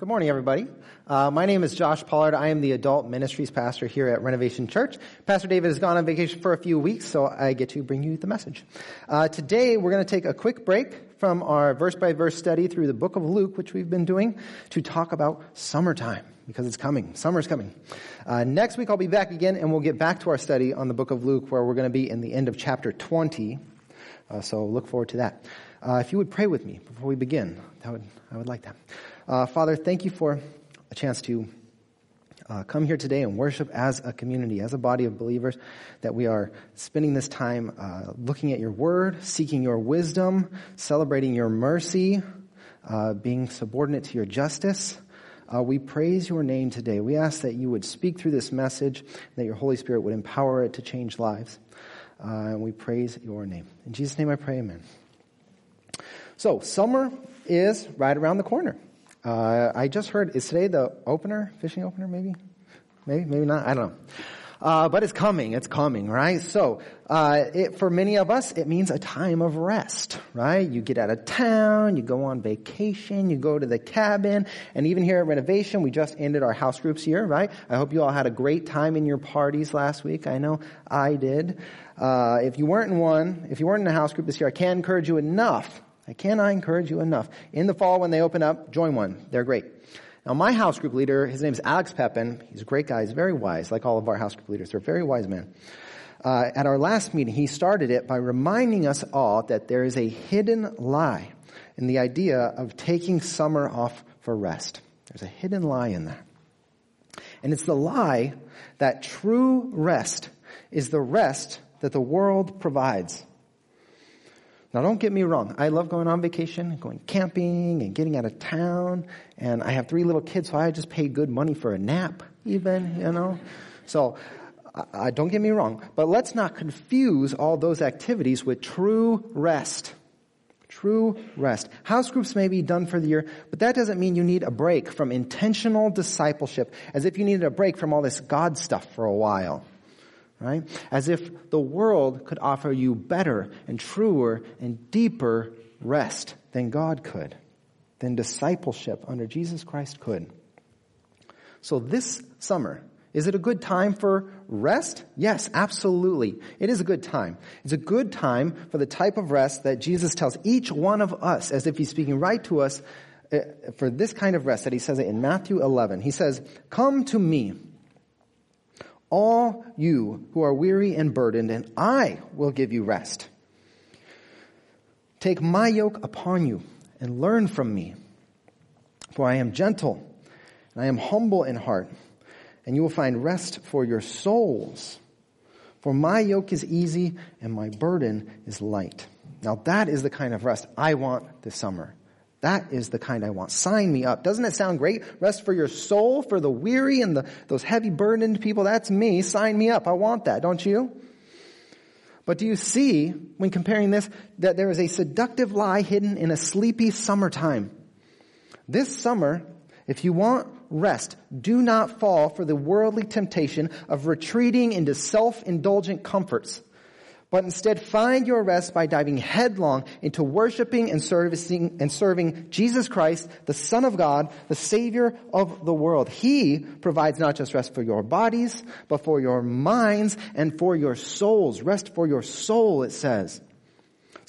Good morning, everybody. Uh, my name is Josh Pollard. I am the adult ministries pastor here at Renovation Church. Pastor David has gone on vacation for a few weeks, so I get to bring you the message. Uh, today, we're going to take a quick break from our verse by verse study through the book of Luke, which we've been doing, to talk about summertime because it's coming. Summer's coming. Uh, next week, I'll be back again, and we'll get back to our study on the book of Luke, where we're going to be in the end of chapter 20. Uh, so look forward to that. Uh, if you would pray with me before we begin, that would I would like that. Uh, Father, thank you for a chance to uh, come here today and worship as a community, as a body of believers, that we are spending this time uh, looking at your word, seeking your wisdom, celebrating your mercy, uh, being subordinate to your justice. Uh, we praise your name today. We ask that you would speak through this message, that your Holy Spirit would empower it to change lives. Uh, and we praise your name. In Jesus' name I pray, amen. So, summer is right around the corner. Uh, I just heard, is today the opener, fishing opener maybe? Maybe, maybe not, I don't know. Uh, but it's coming, it's coming, right? So, uh, it, for many of us, it means a time of rest, right? You get out of town, you go on vacation, you go to the cabin, and even here at Renovation, we just ended our house groups here, right? I hope you all had a great time in your parties last week. I know I did. Uh, if you weren't in one, if you weren't in a house group this year, I can't encourage you enough I cannot encourage you enough. In the fall, when they open up, join one. They're great. Now, my house group leader, his name is Alex Pepin. He's a great guy. He's very wise, like all of our house group leaders. They're very wise men. Uh, at our last meeting, he started it by reminding us all that there is a hidden lie in the idea of taking summer off for rest. There's a hidden lie in there. And it's the lie that true rest is the rest that the world provides. Now don't get me wrong. I love going on vacation, going camping and getting out of town. And I have three little kids, so I just pay good money for a nap even, you know. So, I, don't get me wrong. But let's not confuse all those activities with true rest. True rest. House groups may be done for the year, but that doesn't mean you need a break from intentional discipleship as if you needed a break from all this God stuff for a while right? As if the world could offer you better and truer and deeper rest than God could, than discipleship under Jesus Christ could. So this summer, is it a good time for rest? Yes, absolutely. It is a good time. It's a good time for the type of rest that Jesus tells each one of us as if he's speaking right to us uh, for this kind of rest that he says it in Matthew 11. He says, come to me all you who are weary and burdened, and I will give you rest. Take my yoke upon you and learn from me, for I am gentle and I am humble in heart, and you will find rest for your souls. For my yoke is easy and my burden is light. Now that is the kind of rest I want this summer. That is the kind I want. Sign me up. Doesn't it sound great? Rest for your soul, for the weary and the, those heavy burdened people. That's me. Sign me up. I want that, don't you? But do you see, when comparing this, that there is a seductive lie hidden in a sleepy summertime? This summer, if you want rest, do not fall for the worldly temptation of retreating into self-indulgent comforts but instead find your rest by diving headlong into worshiping and servicing and serving Jesus Christ, the Son of God, the Savior of the world. He provides not just rest for your bodies, but for your minds and for your souls. Rest for your soul, it says.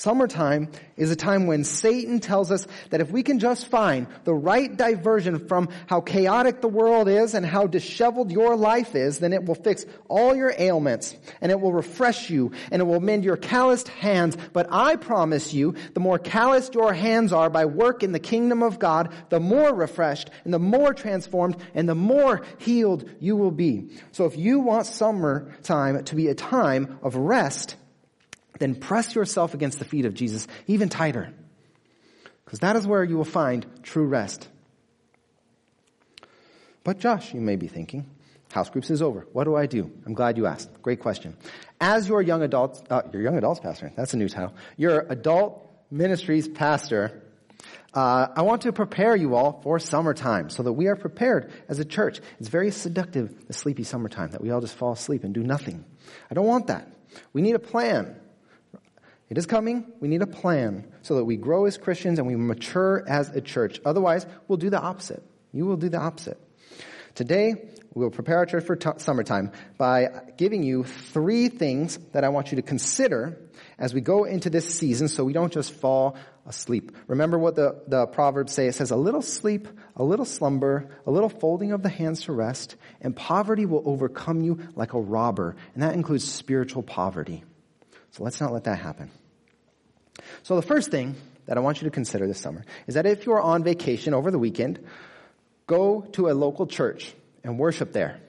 Summertime is a time when Satan tells us that if we can just find the right diversion from how chaotic the world is and how disheveled your life is, then it will fix all your ailments and it will refresh you and it will mend your calloused hands. But I promise you, the more calloused your hands are by work in the kingdom of God, the more refreshed and the more transformed and the more healed you will be. So if you want summertime to be a time of rest, then press yourself against the feet of Jesus even tighter. Because that is where you will find true rest. But Josh, you may be thinking, house groups is over. What do I do? I'm glad you asked. Great question. As your young adults, uh, your young adults pastor, that's a new title, your adult ministries pastor, uh, I want to prepare you all for summertime so that we are prepared as a church. It's very seductive, the sleepy summertime, that we all just fall asleep and do nothing. I don't want that. We need a plan. It is coming. We need a plan so that we grow as Christians and we mature as a church. Otherwise, we'll do the opposite. You will do the opposite. Today, we will prepare our church for t- summertime by giving you three things that I want you to consider as we go into this season so we don't just fall asleep. Remember what the, the Proverbs say. It says, a little sleep, a little slumber, a little folding of the hands to rest, and poverty will overcome you like a robber. And that includes spiritual poverty. So let's not let that happen. So the first thing that I want you to consider this summer is that if you're on vacation over the weekend, go to a local church and worship there.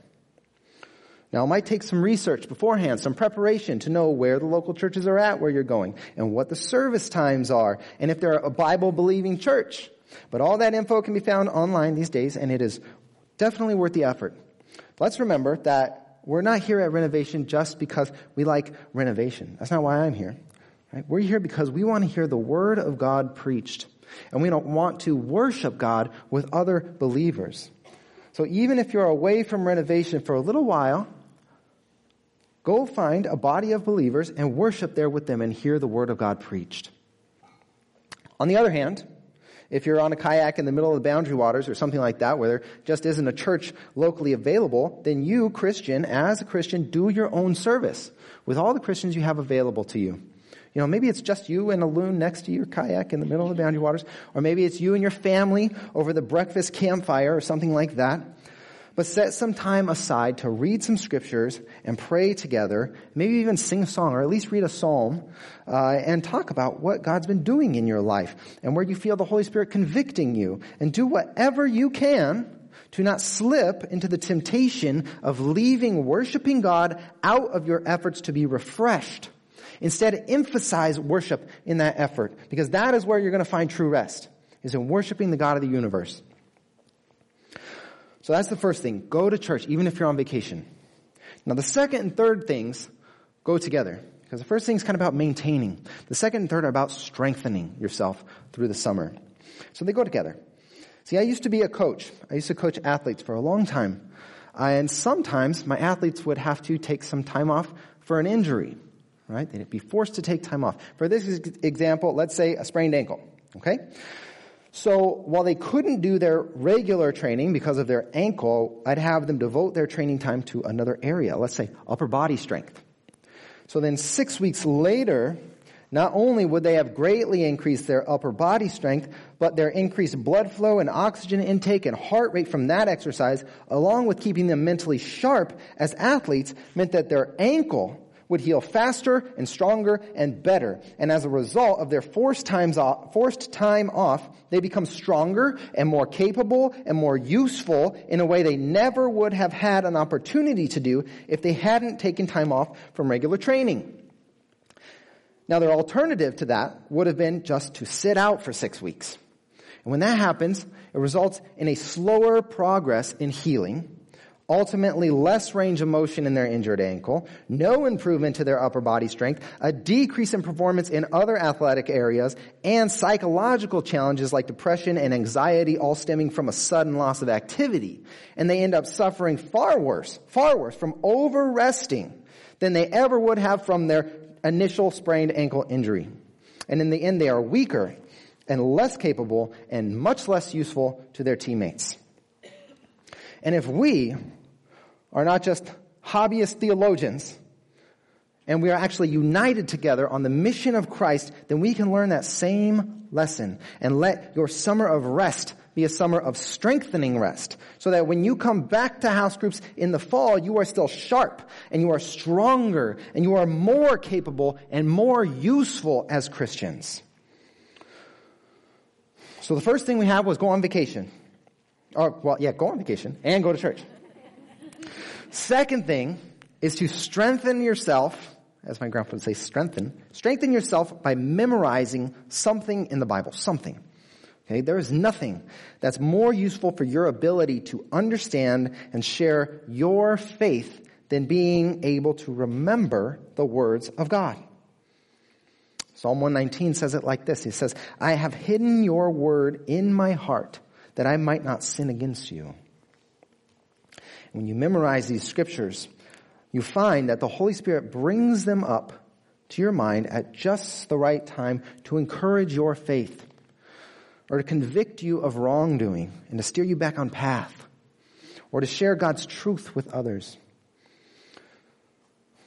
Now, it might take some research beforehand, some preparation to know where the local churches are at where you're going and what the service times are and if they're a Bible believing church. But all that info can be found online these days and it is definitely worth the effort. Let's remember that we're not here at renovation just because we like renovation. That's not why I'm here. Right? We're here because we want to hear the word of God preached. And we don't want to worship God with other believers. So even if you're away from renovation for a little while, go find a body of believers and worship there with them and hear the word of God preached. On the other hand, if you're on a kayak in the middle of the boundary waters or something like that where there just isn't a church locally available, then you, Christian, as a Christian, do your own service with all the Christians you have available to you. You know, maybe it's just you and a loon next to your kayak in the middle of the boundary waters, or maybe it's you and your family over the breakfast campfire or something like that. But set some time aside to read some scriptures and pray together, maybe even sing a song or at least read a psalm, uh, and talk about what God's been doing in your life and where you feel the Holy Spirit convicting you. And do whatever you can to not slip into the temptation of leaving worshiping God out of your efforts to be refreshed Instead, emphasize worship in that effort because that is where you're going to find true rest is in worshiping the God of the universe. So that's the first thing. Go to church even if you're on vacation. Now the second and third things go together because the first thing is kind of about maintaining. The second and third are about strengthening yourself through the summer. So they go together. See, I used to be a coach. I used to coach athletes for a long time. And sometimes my athletes would have to take some time off for an injury right? They'd be forced to take time off. For this example, let's say a sprained ankle, okay? So while they couldn't do their regular training because of their ankle, I'd have them devote their training time to another area, let's say upper body strength. So then six weeks later, not only would they have greatly increased their upper body strength, but their increased blood flow and oxygen intake and heart rate from that exercise, along with keeping them mentally sharp as athletes, meant that their ankle would heal faster and stronger and better. And as a result of their forced, times off, forced time off, they become stronger and more capable and more useful in a way they never would have had an opportunity to do if they hadn't taken time off from regular training. Now their alternative to that would have been just to sit out for six weeks. And when that happens, it results in a slower progress in healing ultimately less range of motion in their injured ankle, no improvement to their upper body strength, a decrease in performance in other athletic areas, and psychological challenges like depression and anxiety all stemming from a sudden loss of activity. And they end up suffering far worse, far worse from over resting than they ever would have from their initial sprained ankle injury. And in the end, they are weaker and less capable and much less useful to their teammates. And if we are not just hobbyist theologians, and we are actually united together on the mission of Christ, then we can learn that same lesson and let your summer of rest be a summer of strengthening rest so that when you come back to house groups in the fall, you are still sharp and you are stronger and you are more capable and more useful as Christians. So the first thing we have was go on vacation. Or, well, yeah, go on vacation and go to church. Second thing is to strengthen yourself, as my grandpa would say, strengthen. Strengthen yourself by memorizing something in the Bible. Something. Okay, there is nothing that's more useful for your ability to understand and share your faith than being able to remember the words of God. Psalm 119 says it like this. He says, I have hidden your word in my heart that I might not sin against you. When you memorize these scriptures, you find that the Holy Spirit brings them up to your mind at just the right time to encourage your faith. or to convict you of wrongdoing and to steer you back on path or to share God's truth with others.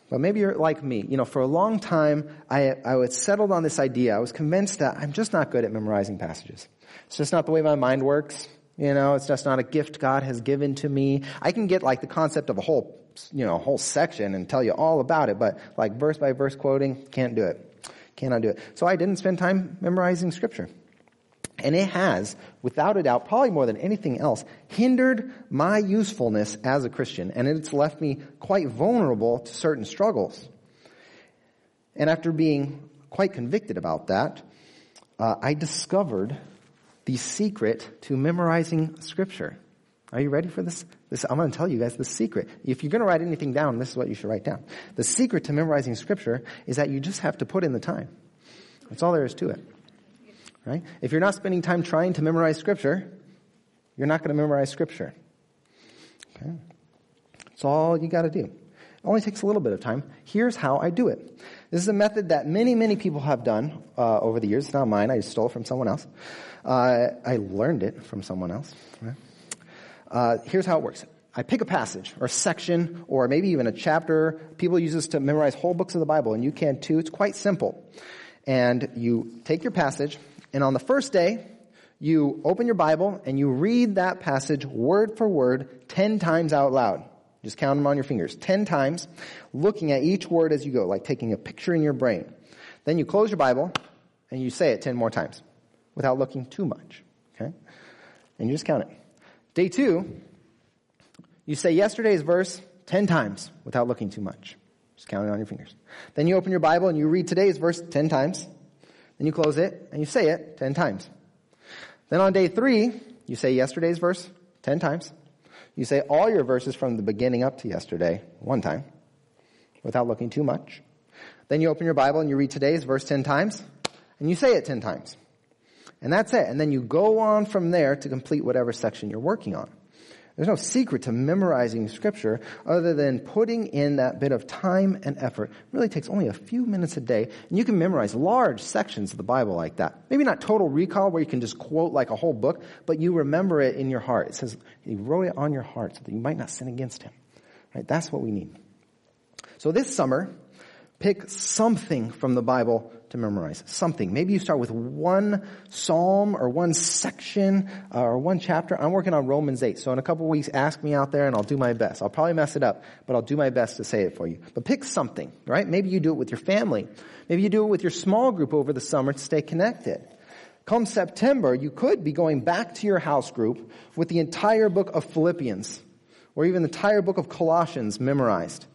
But maybe you're like me. You know, for a long time, I, I was settled on this idea. I was convinced that I'm just not good at memorizing passages. It's just not the way my mind works. You know, it's just not a gift God has given to me. I can get like the concept of a whole, you know, a whole section and tell you all about it, but like verse by verse quoting, can't do it. Cannot do it. So I didn't spend time memorizing scripture. And it has, without a doubt, probably more than anything else, hindered my usefulness as a Christian. And it's left me quite vulnerable to certain struggles. And after being quite convicted about that, uh, I discovered the secret to memorizing scripture. Are you ready for this? this I'm going to tell you guys the secret. If you're going to write anything down, this is what you should write down. The secret to memorizing scripture is that you just have to put in the time. That's all there is to it. Right? If you're not spending time trying to memorize scripture, you're not going to memorize scripture. Okay? That's all you got to do. It only takes a little bit of time. Here's how I do it. This is a method that many, many people have done uh, over the years. It's not mine. I stole it from someone else. Uh, I learned it from someone else. Uh, here's how it works. I pick a passage or a section or maybe even a chapter. People use this to memorize whole books of the Bible, and you can too. It's quite simple. And you take your passage, and on the first day, you open your Bible and you read that passage word for word 10 times out loud. Just count them on your fingers. 10 times, looking at each word as you go, like taking a picture in your brain. Then you close your Bible and you say it 10 more times without looking too much. Okay? And you just count it. Day two, you say yesterday's verse 10 times without looking too much. Just count it on your fingers. Then you open your Bible and you read today's verse 10 times. Then you close it and you say it 10 times. Then on day three, you say yesterday's verse 10 times. You say all your verses from the beginning up to yesterday one time without looking too much. Then you open your Bible and you read today's verse 10 times and you say it 10 times. And that's it. And then you go on from there to complete whatever section you're working on. There's no secret to memorizing scripture other than putting in that bit of time and effort. It really takes only a few minutes a day, and you can memorize large sections of the Bible like that. Maybe not total recall where you can just quote like a whole book, but you remember it in your heart. It says he wrote it on your heart so that you might not sin against him. Right? That's what we need. So this summer, pick something from the Bible to memorize. Something. Maybe you start with one psalm or one section uh, or one chapter. I'm working on Romans 8. So in a couple weeks, ask me out there and I'll do my best. I'll probably mess it up, but I'll do my best to say it for you. But pick something, right? Maybe you do it with your family. Maybe you do it with your small group over the summer to stay connected. Come September, you could be going back to your house group with the entire book of Philippians or even the entire book of Colossians memorized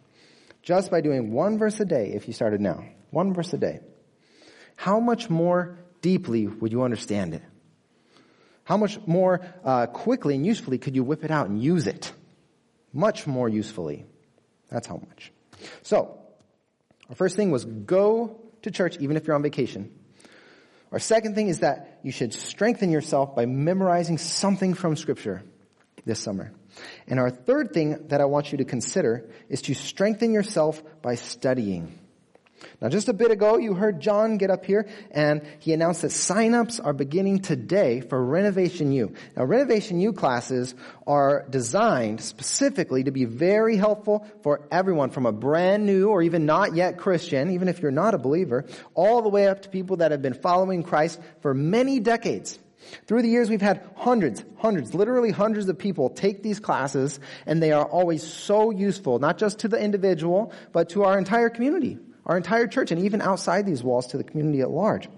just by doing one verse a day if you started now. One verse a day how much more deeply would you understand it? How much more uh, quickly and usefully could you whip it out and use it? Much more usefully. That's how much. So, our first thing was go to church even if you're on vacation. Our second thing is that you should strengthen yourself by memorizing something from scripture this summer. And our third thing that I want you to consider is to strengthen yourself by studying. Now, just a bit ago, you heard John get up here and he announced that signups are beginning today for Renovation U. Now, Renovation U classes are designed specifically to be very helpful for everyone from a brand new or even not yet Christian, even if you're not a believer, all the way up to people that have been following Christ for many decades. Through the years, we've had hundreds, hundreds, literally hundreds of people take these classes, and they are always so useful, not just to the individual, but to our entire community our entire church, and even outside these walls to the community at large.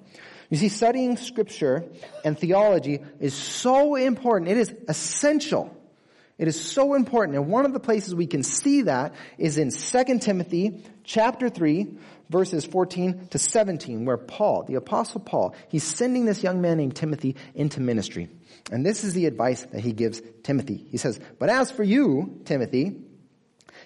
You see, studying scripture and theology is so important. It is essential. It is so important. And one of the places we can see that is in 2 Timothy chapter 3, verses 14 to 17, where Paul, the apostle Paul, he's sending this young man named Timothy into ministry. And this is the advice that he gives Timothy. He says, But as for you, Timothy,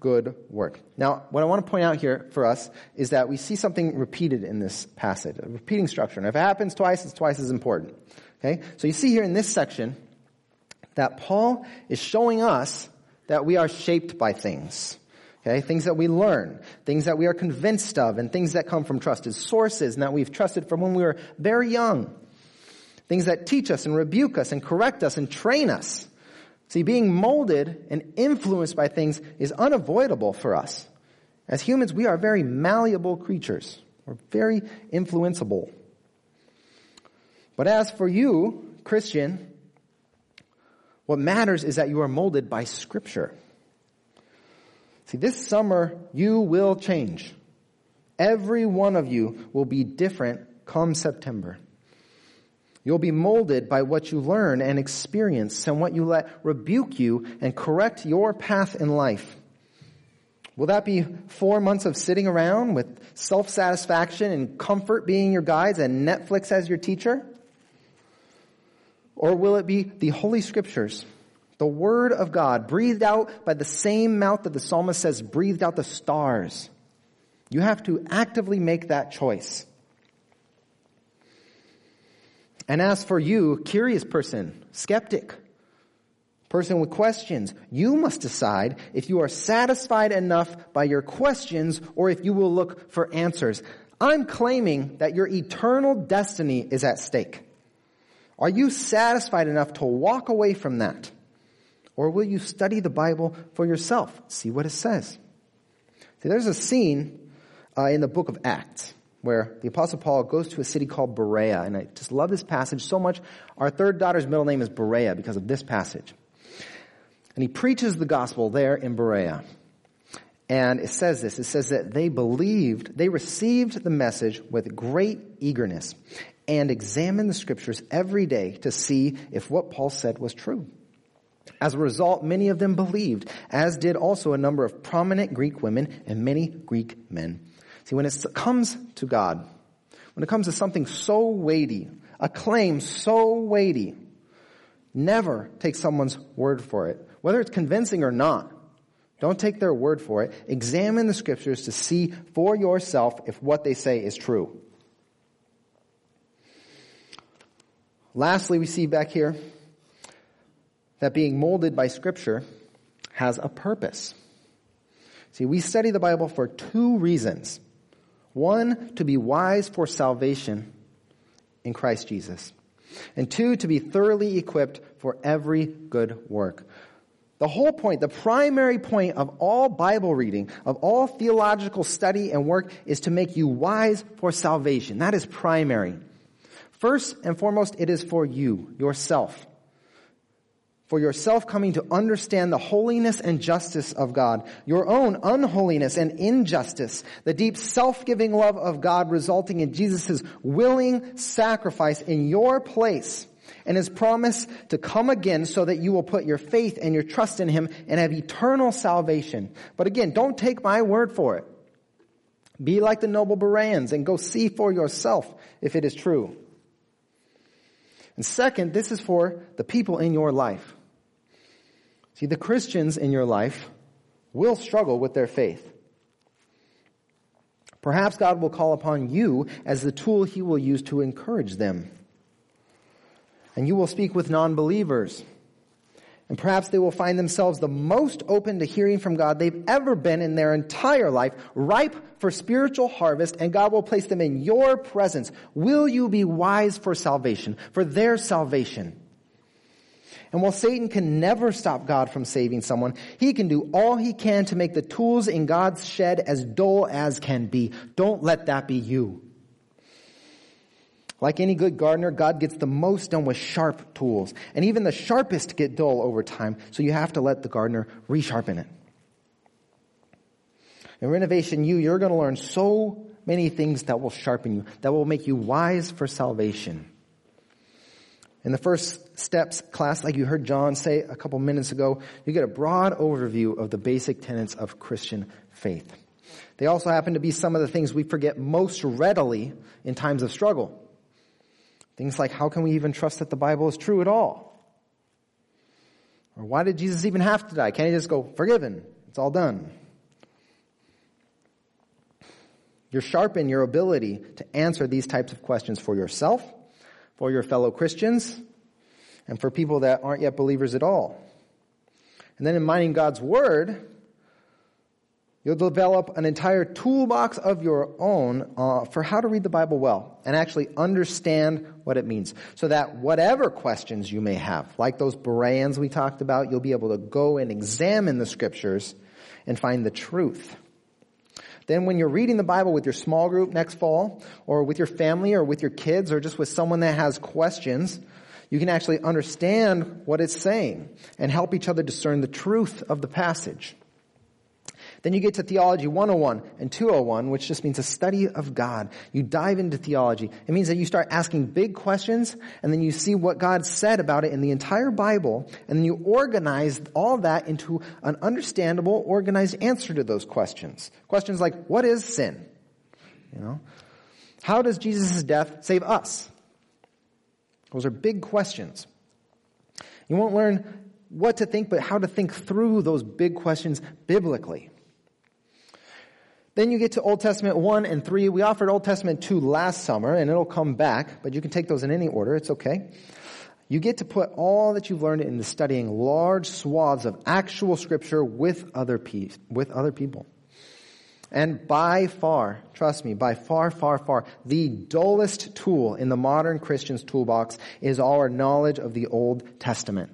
good work. Now, what I want to point out here for us is that we see something repeated in this passage, a repeating structure. And if it happens twice, it's twice as important. Okay? So you see here in this section that Paul is showing us that we are shaped by things. Okay, things that we learn, things that we are convinced of, and things that come from trusted sources and that we've trusted from when we were very young. Things that teach us and rebuke us and correct us and train us. See, being molded and influenced by things is unavoidable for us. As humans, we are very malleable creatures. We're very influenceable. But as for you, Christian, what matters is that you are molded by Scripture. See, this summer, you will change. Every one of you will be different come September. You'll be molded by what you learn and experience and what you let rebuke you and correct your path in life. Will that be four months of sitting around with self-satisfaction and comfort being your guides and Netflix as your teacher? Or will it be the Holy Scriptures the word of God, breathed out by the same mouth that the psalmist says breathed out the stars. You have to actively make that choice. And as for you, curious person, skeptic, person with questions, you must decide if you are satisfied enough by your questions or if you will look for answers. I'm claiming that your eternal destiny is at stake. Are you satisfied enough to walk away from that? Or will you study the Bible for yourself? See what it says. See, there's a scene uh, in the book of Acts where the apostle Paul goes to a city called Berea, and I just love this passage so much. Our third daughter's middle name is Berea because of this passage. And he preaches the gospel there in Berea. And it says this, it says that they believed, they received the message with great eagerness and examined the scriptures every day to see if what Paul said was true. As a result, many of them believed, as did also a number of prominent Greek women and many Greek men. See, when it comes to God, when it comes to something so weighty, a claim so weighty, never take someone's word for it, whether it's convincing or not. Don't take their word for it. Examine the scriptures to see for yourself if what they say is true. Lastly, we see back here that being molded by Scripture has a purpose. See, we study the Bible for two reasons. One, to be wise for salvation in Christ Jesus. And two, to be thoroughly equipped for every good work. The whole point, the primary point of all Bible reading, of all theological study and work is to make you wise for salvation. That is primary. First and foremost, it is for you, yourself for yourself coming to understand the holiness and justice of God, your own unholiness and injustice, the deep self-giving love of God resulting in Jesus' willing sacrifice in your place, and his promise to come again so that you will put your faith and your trust in him and have eternal salvation. But again, don't take my word for it. Be like the noble Bereans and go see for yourself if it is true. And second, this is for the people in your life. See, the Christians in your life will struggle with their faith. Perhaps God will call upon you as the tool he will use to encourage them. And you will speak with non-believers. And perhaps they will find themselves the most open to hearing from God they've ever been in their entire life, ripe for spiritual harvest, and God will place them in your presence. Will you be wise for salvation, for their salvation? And while Satan can never stop God from saving someone, he can do all he can to make the tools in God's shed as dull as can be. Don't let that be you. Like any good gardener, God gets the most done with sharp tools. And even the sharpest get dull over time, so you have to let the gardener resharpen it. In Renovation U, you're going to learn so many things that will sharpen you, that will make you wise for salvation. In the first steps class, like you heard John say a couple minutes ago, you get a broad overview of the basic tenets of Christian faith. They also happen to be some of the things we forget most readily in times of struggle. Things like how can we even trust that the Bible is true at all? Or why did Jesus even have to die? Can't he just go, forgiven? It's all done. You're sharpen your ability to answer these types of questions for yourself, for your fellow Christians, and for people that aren't yet believers at all. And then in mining God's Word, You'll develop an entire toolbox of your own uh, for how to read the Bible well and actually understand what it means. So that whatever questions you may have, like those Bereans we talked about, you'll be able to go and examine the scriptures and find the truth. Then when you're reading the Bible with your small group next fall, or with your family, or with your kids, or just with someone that has questions, you can actually understand what it's saying and help each other discern the truth of the passage. Then you get to Theology 101 and 201, which just means a study of God. You dive into theology. It means that you start asking big questions and then you see what God said about it in the entire Bible and then you organize all that into an understandable, organized answer to those questions. Questions like, what is sin? You know? How does Jesus' death save us? Those are big questions. You won't learn what to think, but how to think through those big questions biblically. Then you get to Old Testament 1 and 3. We offered Old Testament 2 last summer, and it'll come back, but you can take those in any order. It's okay. You get to put all that you've learned into studying large swaths of actual scripture with other, pe- with other people. And by far, trust me, by far, far, far, the dullest tool in the modern Christian's toolbox is our knowledge of the Old Testament.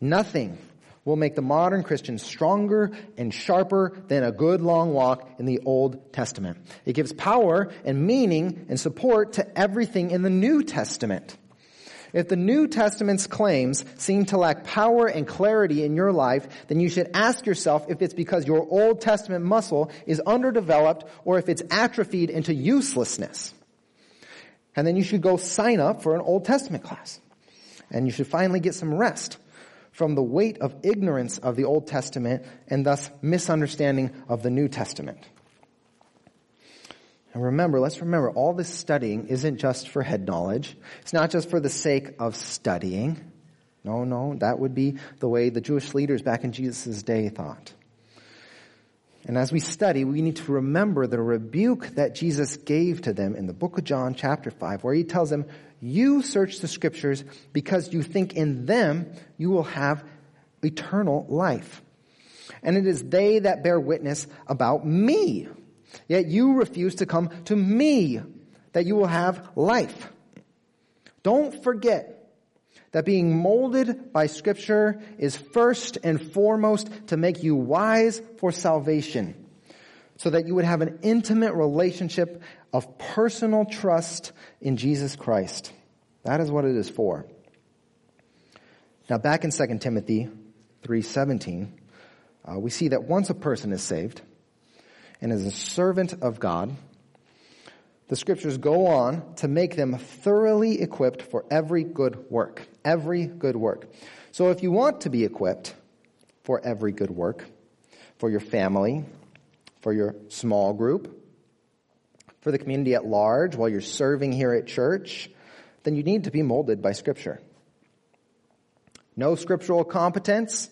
Nothing will make the modern Christian stronger and sharper than a good long walk in the Old Testament. It gives power and meaning and support to everything in the New Testament. If the New Testament's claims seem to lack power and clarity in your life, then you should ask yourself if it's because your Old Testament muscle is underdeveloped or if it's atrophied into uselessness. And then you should go sign up for an Old Testament class. And you should finally get some rest from the weight of ignorance of the Old Testament and thus misunderstanding of the New Testament. And remember, let's remember, all this studying isn't just for head knowledge. It's not just for the sake of studying. No, no, that would be the way the Jewish leaders back in Jesus' day thought. And as we study, we need to remember the rebuke that Jesus gave to them in the book of John, chapter 5, where he tells them, you search the scriptures because you think in them you will have eternal life. And it is they that bear witness about me. Yet you refuse to come to me that you will have life. Don't forget that being molded by scripture is first and foremost to make you wise for salvation so that you would have an intimate relationship of personal trust in Jesus Christ. That is what it is for. Now back in 2 Timothy 3.17, uh, we see that once a person is saved and is a servant of God, the scriptures go on to make them thoroughly equipped for every good work. Every good work. So if you want to be equipped for every good work, for your family, for your small group, for the community at large, while you're serving here at church, then you need to be molded by Scripture. No scriptural competence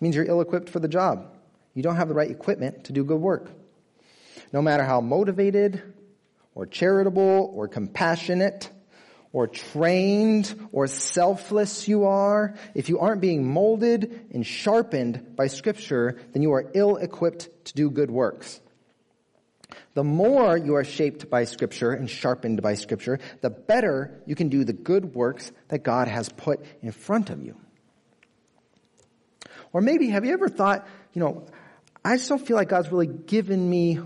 means you're ill equipped for the job. You don't have the right equipment to do good work. No matter how motivated or charitable or compassionate or trained or selfless you are, if you aren't being molded and sharpened by scripture, then you are ill equipped to do good works. The more you are shaped by scripture and sharpened by scripture, the better you can do the good works that God has put in front of you. Or maybe have you ever thought, you know, I just don't feel like God's really given me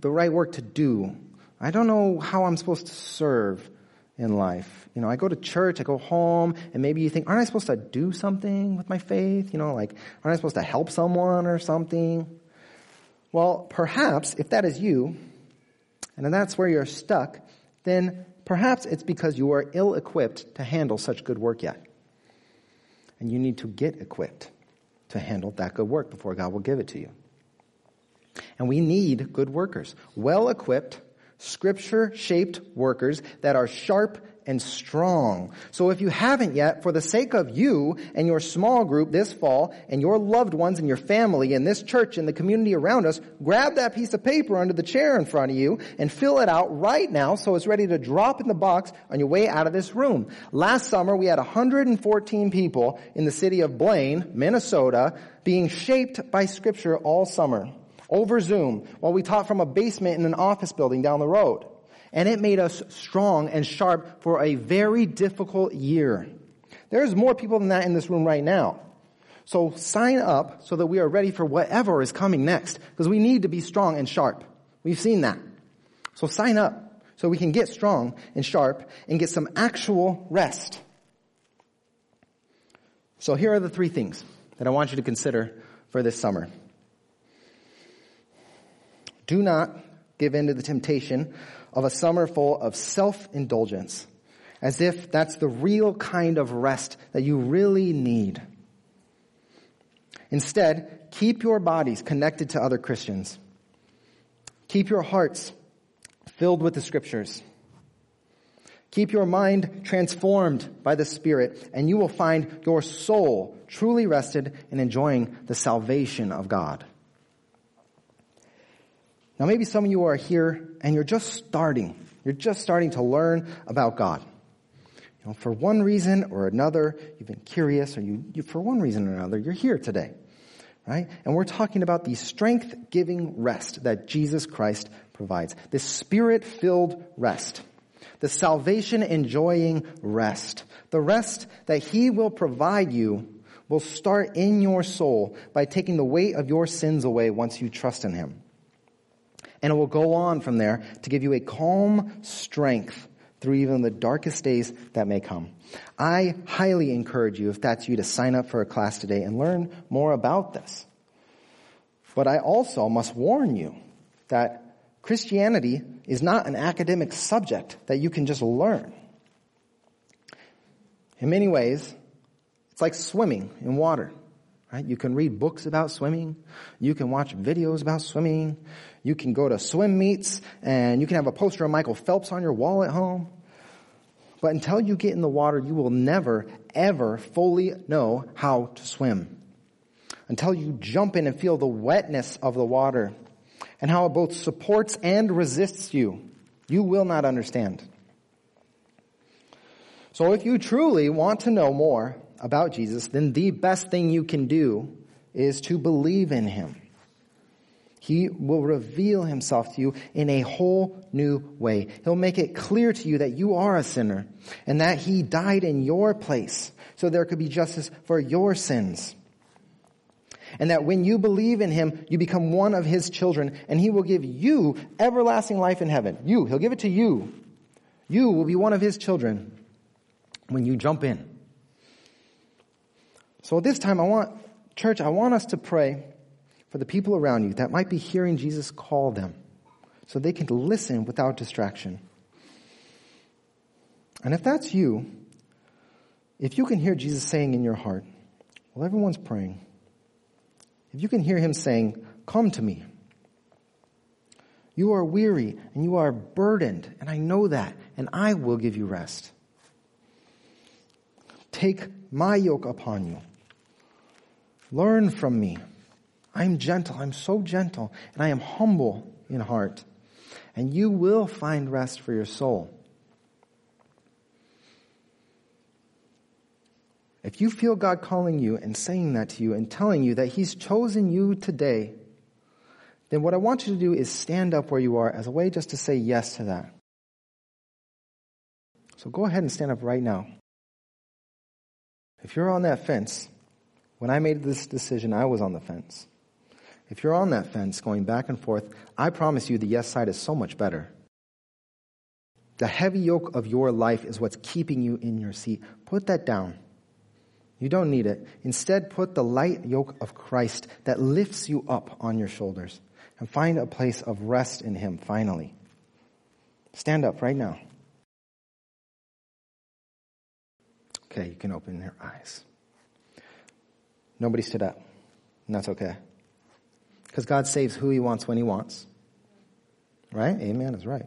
the right work to do. I don't know how I'm supposed to serve in life. You know, I go to church, I go home, and maybe you think, aren't I supposed to do something with my faith? You know, like, aren't I supposed to help someone or something? Well, perhaps if that is you, and that's where you're stuck, then perhaps it's because you are ill equipped to handle such good work yet. And you need to get equipped to handle that good work before God will give it to you. And we need good workers, well equipped, scripture shaped workers that are sharp and strong. So if you haven't yet, for the sake of you and your small group this fall and your loved ones and your family and this church and the community around us, grab that piece of paper under the chair in front of you and fill it out right now so it's ready to drop in the box on your way out of this room. Last summer we had 114 people in the city of Blaine, Minnesota, being shaped by scripture all summer over Zoom while we taught from a basement in an office building down the road. And it made us strong and sharp for a very difficult year. There's more people than that in this room right now. So sign up so that we are ready for whatever is coming next because we need to be strong and sharp. We've seen that. So sign up so we can get strong and sharp and get some actual rest. So here are the three things that I want you to consider for this summer. Do not give in to the temptation of a summer full of self-indulgence, as if that's the real kind of rest that you really need. Instead, keep your bodies connected to other Christians. Keep your hearts filled with the scriptures. Keep your mind transformed by the Spirit, and you will find your soul truly rested and enjoying the salvation of God. Now maybe some of you are here and you're just starting. You're just starting to learn about God. You know, for one reason or another, you've been curious or you, you for one reason or another, you're here today. Right? And we're talking about the strength-giving rest that Jesus Christ provides. This spirit-filled rest. The salvation-enjoying rest. The rest that He will provide you will start in your soul by taking the weight of your sins away once you trust in Him. And it will go on from there to give you a calm strength through even the darkest days that may come. I highly encourage you, if that's you, to sign up for a class today and learn more about this. But I also must warn you that Christianity is not an academic subject that you can just learn. In many ways, it's like swimming in water. Right? You can read books about swimming. You can watch videos about swimming. You can go to swim meets and you can have a poster of Michael Phelps on your wall at home. But until you get in the water, you will never, ever fully know how to swim. Until you jump in and feel the wetness of the water and how it both supports and resists you, you will not understand. So if you truly want to know more about Jesus, then the best thing you can do is to believe in him. He will reveal himself to you in a whole new way. He'll make it clear to you that you are a sinner and that he died in your place so there could be justice for your sins. And that when you believe in him, you become one of his children and he will give you everlasting life in heaven. You, he'll give it to you. You will be one of his children when you jump in. So at this time, I want, church, I want us to pray for the people around you that might be hearing Jesus call them so they can listen without distraction. And if that's you, if you can hear Jesus saying in your heart, well, everyone's praying. If you can hear him saying, come to me. You are weary and you are burdened, and I know that, and I will give you rest. Take my yoke upon you. Learn from me. I'm gentle. I'm so gentle and I am humble in heart. And you will find rest for your soul. If you feel God calling you and saying that to you and telling you that He's chosen you today, then what I want you to do is stand up where you are as a way just to say yes to that. So go ahead and stand up right now. If you're on that fence, when I made this decision, I was on the fence. If you're on that fence going back and forth, I promise you the yes side is so much better. The heavy yoke of your life is what's keeping you in your seat. Put that down. You don't need it. Instead, put the light yoke of Christ that lifts you up on your shoulders and find a place of rest in Him finally. Stand up right now. Okay, you can open your eyes. Nobody stood up, and that's okay Because God saves who he wants when he wants. Right? Amen is right.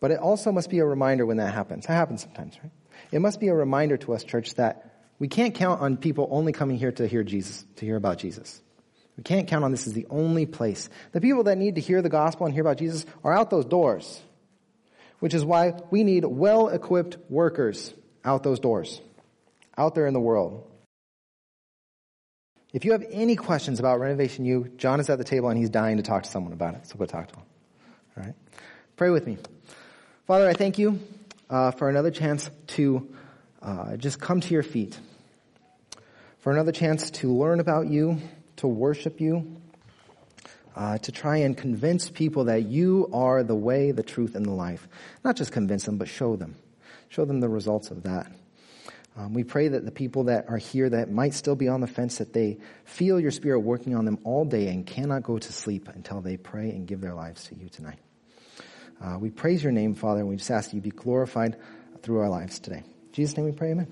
But it also must be a reminder when that happens. That happens sometimes, right? It must be a reminder to us, church, that we can't count on people only coming here to hear Jesus, to hear about Jesus. We can't count on this as the only place. The people that need to hear the gospel and hear about Jesus are out those doors, which is why we need well equipped workers out those doors, out there in the world. If you have any questions about Renovation U, John is at the table and he's dying to talk to someone about it, so go talk to him. All right? Pray with me. Father, I thank you uh, for another chance to uh, just come to your feet, for another chance to learn about you, to worship you, uh, to try and convince people that you are the way, the truth, and the life. Not just convince them, but show them. Show them the results of that. Um, we pray that the people that are here that might still be on the fence, that they feel your spirit working on them all day and cannot go to sleep until they pray and give their lives to you tonight. Uh, we praise your name, Father, and we just ask that you be glorified through our lives today. In Jesus' name we pray, amen.